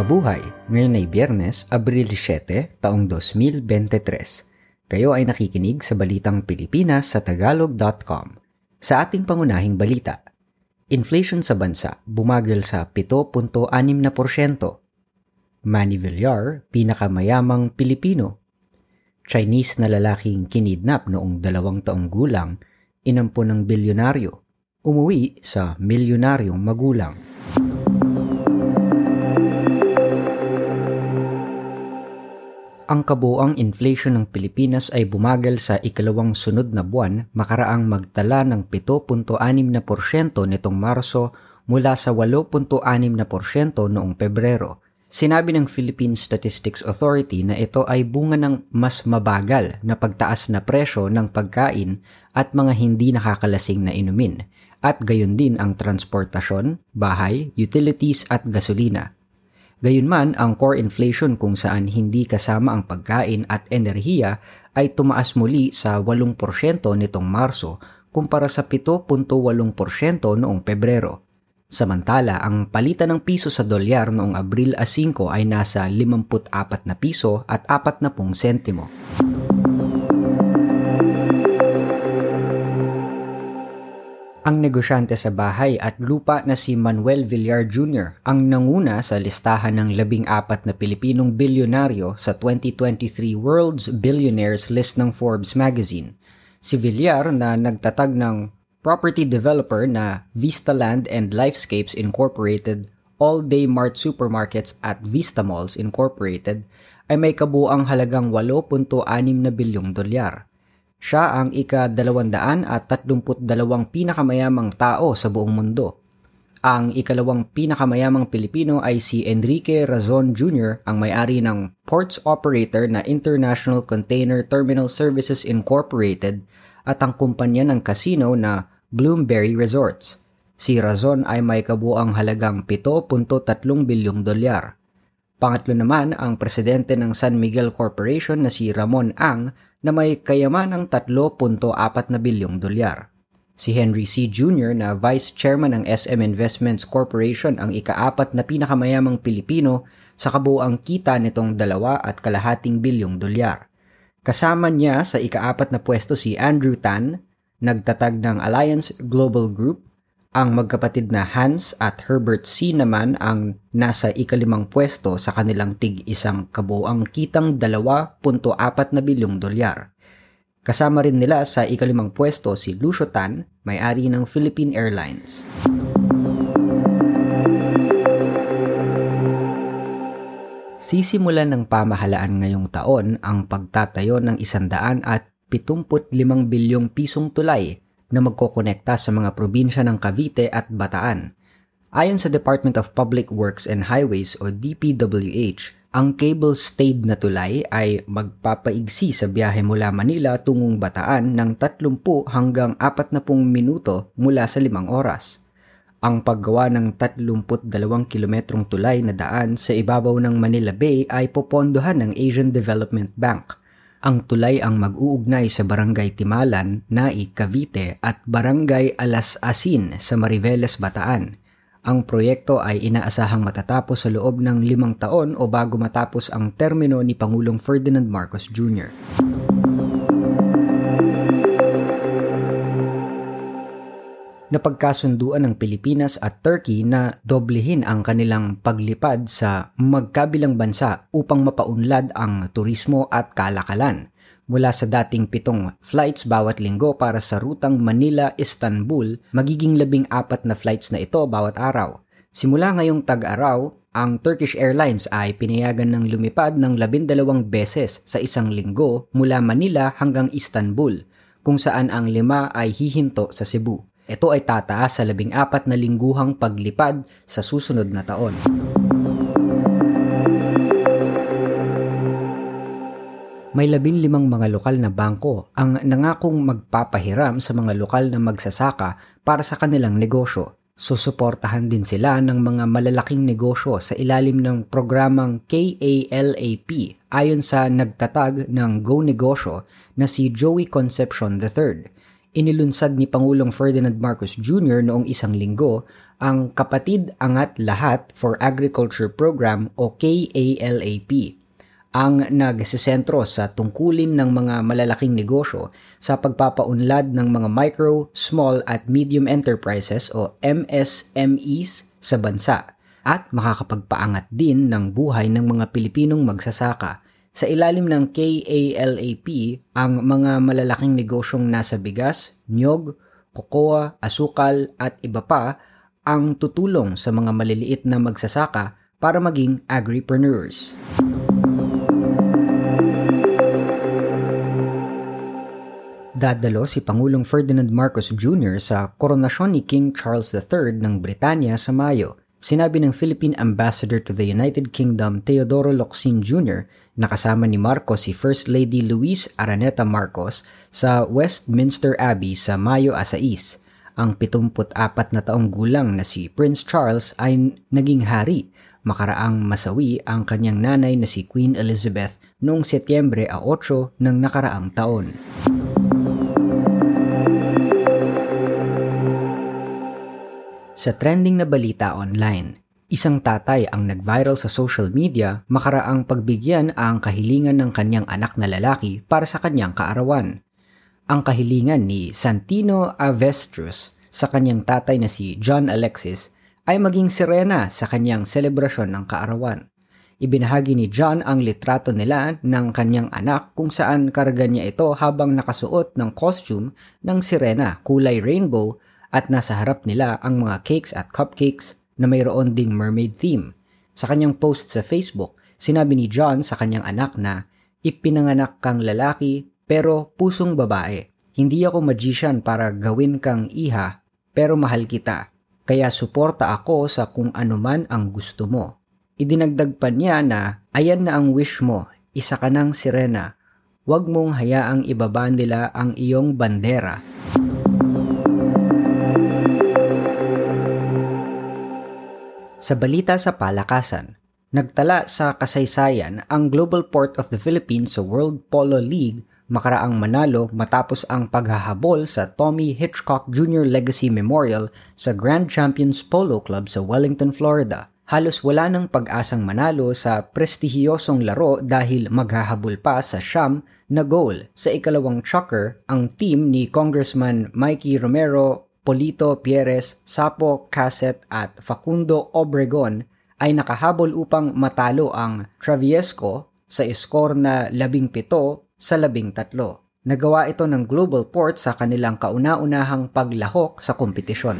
Mabuhay! Ngayon ay Biyernes, Abril 7, taong 2023. Kayo ay nakikinig sa Balitang Pilipinas sa Tagalog.com. Sa ating pangunahing balita, inflation sa bansa bumagal sa 7.6%. Manny Villar, pinakamayamang Pilipino. Chinese na lalaking kinidnap noong dalawang taong gulang, inampo ng bilyonaryo, umuwi sa milyonaryong magulang. Ang kabuang inflation ng Pilipinas ay bumagal sa ikalawang sunod na buwan makaraang magtala ng 7.6% nitong Marso mula sa 8.6% noong Pebrero. Sinabi ng Philippine Statistics Authority na ito ay bunga ng mas mabagal na pagtaas na presyo ng pagkain at mga hindi nakakalasing na inumin, at gayon din ang transportasyon, bahay, utilities at gasolina. Gayunman, ang core inflation kung saan hindi kasama ang pagkain at enerhiya ay tumaas muli sa 8% nitong Marso kumpara sa 7.8% noong Pebrero. Samantala, ang palitan ng piso sa dolyar noong Abril a 5 ay nasa 54 na piso at 40 sentimo. Ang negosyante sa bahay at lupa na si Manuel Villar Jr. ang nanguna sa listahan ng labing apat na Pilipinong bilyonaryo sa 2023 World's Billionaires list ng Forbes magazine. Si Villar na nagtatag ng property developer na Vista Land and Lifescapes Incorporated, All Day Mart Supermarkets at Vista Malls Incorporated ay may kabuang halagang 8.6 na bilyong dolyar. Siya ang ika-232 pinakamayamang tao sa buong mundo. Ang ikalawang pinakamayamang Pilipino ay si Enrique Razon Jr., ang may-ari ng ports operator na International Container Terminal Services Incorporated at ang kumpanya ng casino na Bloomberry Resorts. Si Razon ay may kabuang halagang 7.3 bilyong dolyar. Pangatlo naman ang presidente ng San Miguel Corporation na si Ramon Ang na may kayamanang 3.4 na bilyong dolyar. Si Henry C. Jr. na Vice Chairman ng SM Investments Corporation ang ikaapat na pinakamayamang Pilipino sa kabuang kita nitong dalawa at kalahating bilyong dolyar. Kasama niya sa ikaapat na pwesto si Andrew Tan, nagtatag ng Alliance Global Group ang magkapatid na Hans at Herbert C. naman ang nasa ikalimang pwesto sa kanilang tig isang kabuang kitang 2.4 na bilyong dolyar. Kasama rin nila sa ikalimang pwesto si Lucio Tan, may-ari ng Philippine Airlines. Sisimulan ng pamahalaan ngayong taon ang pagtatayo ng 175 bilyong pisong tulay na magkokonekta sa mga probinsya ng Cavite at Bataan. Ayon sa Department of Public Works and Highways o DPWH, ang cable-stayed na tulay ay magpapaigsi sa biyahe mula Manila tungong Bataan ng 30 hanggang 40 minuto mula sa 5 oras. Ang paggawa ng 32 kilometrong tulay na daan sa ibabaw ng Manila Bay ay popondohan ng Asian Development Bank. Ang tulay ang mag-uugnay sa Barangay Timalan, Nai, Cavite at Barangay Alas Asin sa Mariveles, Bataan. Ang proyekto ay inaasahang matatapos sa loob ng limang taon o bago matapos ang termino ni Pangulong Ferdinand Marcos Jr. napagkasunduan ng Pilipinas at Turkey na doblehin ang kanilang paglipad sa magkabilang bansa upang mapaunlad ang turismo at kalakalan mula sa dating pitong flights bawat linggo para sa rutang Manila-Istanbul, magiging labing apat na flights na ito bawat araw. Simula ngayong tag-araw, ang Turkish Airlines ay pinayagan ng lumipad ng labindalawang beses sa isang linggo mula Manila hanggang Istanbul, kung saan ang lima ay hihinto sa Cebu. Ito ay tataas sa labing apat na lingguhang paglipad sa susunod na taon. May labing limang mga lokal na bangko ang nangakong magpapahiram sa mga lokal na magsasaka para sa kanilang negosyo. Susuportahan din sila ng mga malalaking negosyo sa ilalim ng programang KALAP ayon sa nagtatag ng Go Negosyo na si Joey Concepcion III inilunsad ni Pangulong Ferdinand Marcos Jr. noong isang linggo ang Kapatid Angat Lahat for Agriculture Program o KALAP ang nagsisentro sa tungkulin ng mga malalaking negosyo sa pagpapaunlad ng mga micro, small at medium enterprises o MSMEs sa bansa at makakapagpaangat din ng buhay ng mga Pilipinong magsasaka. Sa ilalim ng KALAP, ang mga malalaking negosyong nasa bigas, nyog, kokoa, asukal at iba pa ang tutulong sa mga maliliit na magsasaka para maging agripreneurs. Dadalo si Pangulong Ferdinand Marcos Jr. sa koronasyon ni King Charles III ng Britanya sa Mayo. Sinabi ng Philippine Ambassador to the United Kingdom Teodoro Locsin Jr. na kasama ni Marcos si First Lady Luis Araneta Marcos sa Westminster Abbey sa Mayo Asais. Ang 74 na taong gulang na si Prince Charles ay naging hari makaraang masawi ang kanyang nanay na si Queen Elizabeth noong Setyembre 8 ng nakaraang taon. Sa trending na balita online, isang tatay ang nag-viral sa social media makaraang pagbigyan ang kahilingan ng kanyang anak na lalaki para sa kanyang kaarawan. Ang kahilingan ni Santino Avestrus sa kanyang tatay na si John Alexis ay maging sirena sa kanyang selebrasyon ng kaarawan. Ibinahagi ni John ang litrato nila ng kanyang anak kung saan karga niya ito habang nakasuot ng costume ng sirena kulay rainbow at nasa harap nila ang mga cakes at cupcakes na mayroon ding mermaid theme. Sa kanyang post sa Facebook, sinabi ni John sa kanyang anak na, Ipinanganak kang lalaki pero pusong babae. Hindi ako magician para gawin kang iha pero mahal kita. Kaya suporta ako sa kung anuman ang gusto mo. Idinagdag pa niya na, ayan na ang wish mo, isa ka ng sirena. Huwag mong hayaang ibaba nila ang iyong bandera Sa balita sa palakasan, nagtala sa kasaysayan ang Global Port of the Philippines sa World Polo League makaraang manalo matapos ang paghahabol sa Tommy Hitchcock Jr. Legacy Memorial sa Grand Champions Polo Club sa Wellington, Florida. Halos wala ng pag-asang manalo sa prestihiyosong laro dahil maghahabol pa sa siyam na goal. Sa ikalawang chucker, ang team ni Congressman Mikey Romero Polito Pierres, Sapo Caset at Facundo Obregon ay nakahabol upang matalo ang Traviesco sa iskor na 17 sa 13. Nagawa ito ng Global Port sa kanilang kauna-unahang paglahok sa kompetisyon.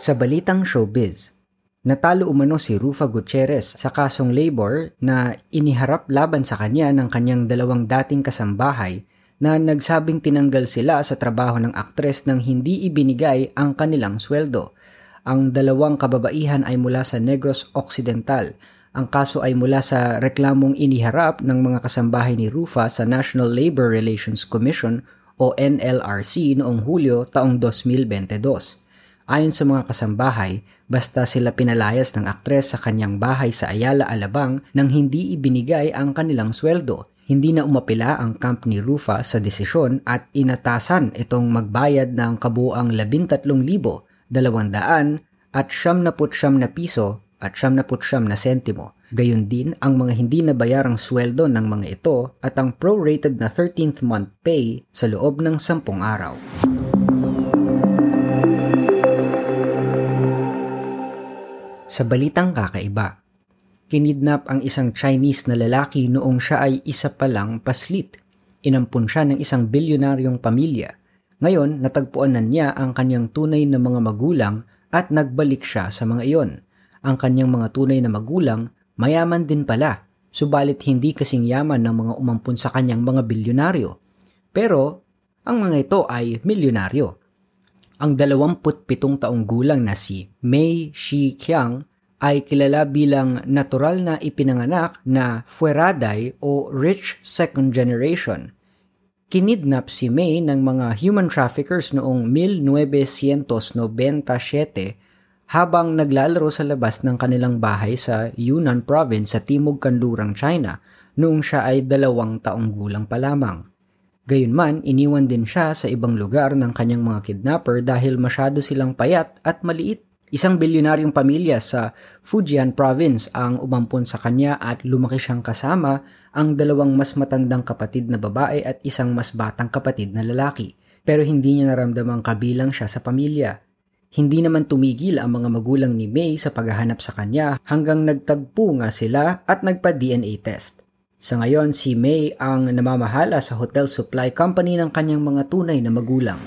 Sa balitang showbiz, Natalo umano si Rufa Gutierrez sa kasong labor na iniharap laban sa kanya ng kanyang dalawang dating kasambahay na nagsabing tinanggal sila sa trabaho ng aktres nang hindi ibinigay ang kanilang sweldo. Ang dalawang kababaihan ay mula sa Negros Occidental. Ang kaso ay mula sa reklamong iniharap ng mga kasambahay ni Rufa sa National Labor Relations Commission o NLRC noong Hulyo taong 2022. Ayon sa mga kasambahay, basta sila pinalayas ng aktres sa kanyang bahay sa Ayala, Alabang nang hindi ibinigay ang kanilang sweldo. Hindi na umapila ang camp ni Rufa sa desisyon at inatasan itong magbayad ng kabuang 13,200 at 79 na piso at 79 na sentimo. Gayon din ang mga hindi nabayarang sweldo ng mga ito at ang prorated na 13th month pay sa loob ng 10 araw. Sa balitang kakaiba, kinidnap ang isang Chinese na lalaki noong siya ay isa pa lang paslit. Inampun siya ng isang bilyonaryong pamilya. Ngayon, natagpuan na niya ang kanyang tunay na mga magulang at nagbalik siya sa mga iyon. Ang kanyang mga tunay na magulang, mayaman din pala, subalit hindi kasing yaman ng mga umampun sa kanyang mga bilyonaryo. Pero, ang mga ito ay milyonaryo ang 27 taong gulang na si Mei Shi Qiang ay kilala bilang natural na ipinanganak na fueraday o rich second generation. Kinidnap si Mei ng mga human traffickers noong 1997 habang naglalaro sa labas ng kanilang bahay sa Yunnan province sa Timog Kanlurang, China noong siya ay dalawang taong gulang pa lamang. Gayunman, iniwan din siya sa ibang lugar ng kanyang mga kidnapper dahil masyado silang payat at maliit. Isang bilyonaryong pamilya sa Fujian province ang umampon sa kanya at lumaki siyang kasama ang dalawang mas matandang kapatid na babae at isang mas batang kapatid na lalaki. Pero hindi niya naramdamang kabilang siya sa pamilya. Hindi naman tumigil ang mga magulang ni May sa paghahanap sa kanya hanggang nagtagpo nga sila at nagpa-DNA test. Sa ngayon, si May ang namamahala sa hotel supply company ng kanyang mga tunay na magulang.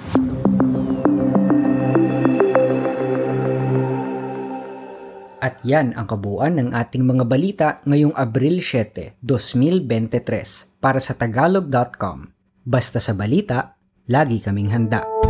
At yan ang kabuuan ng ating mga balita ngayong Abril 7, 2023 para sa tagalog.com. Basta sa balita, lagi kaming handa.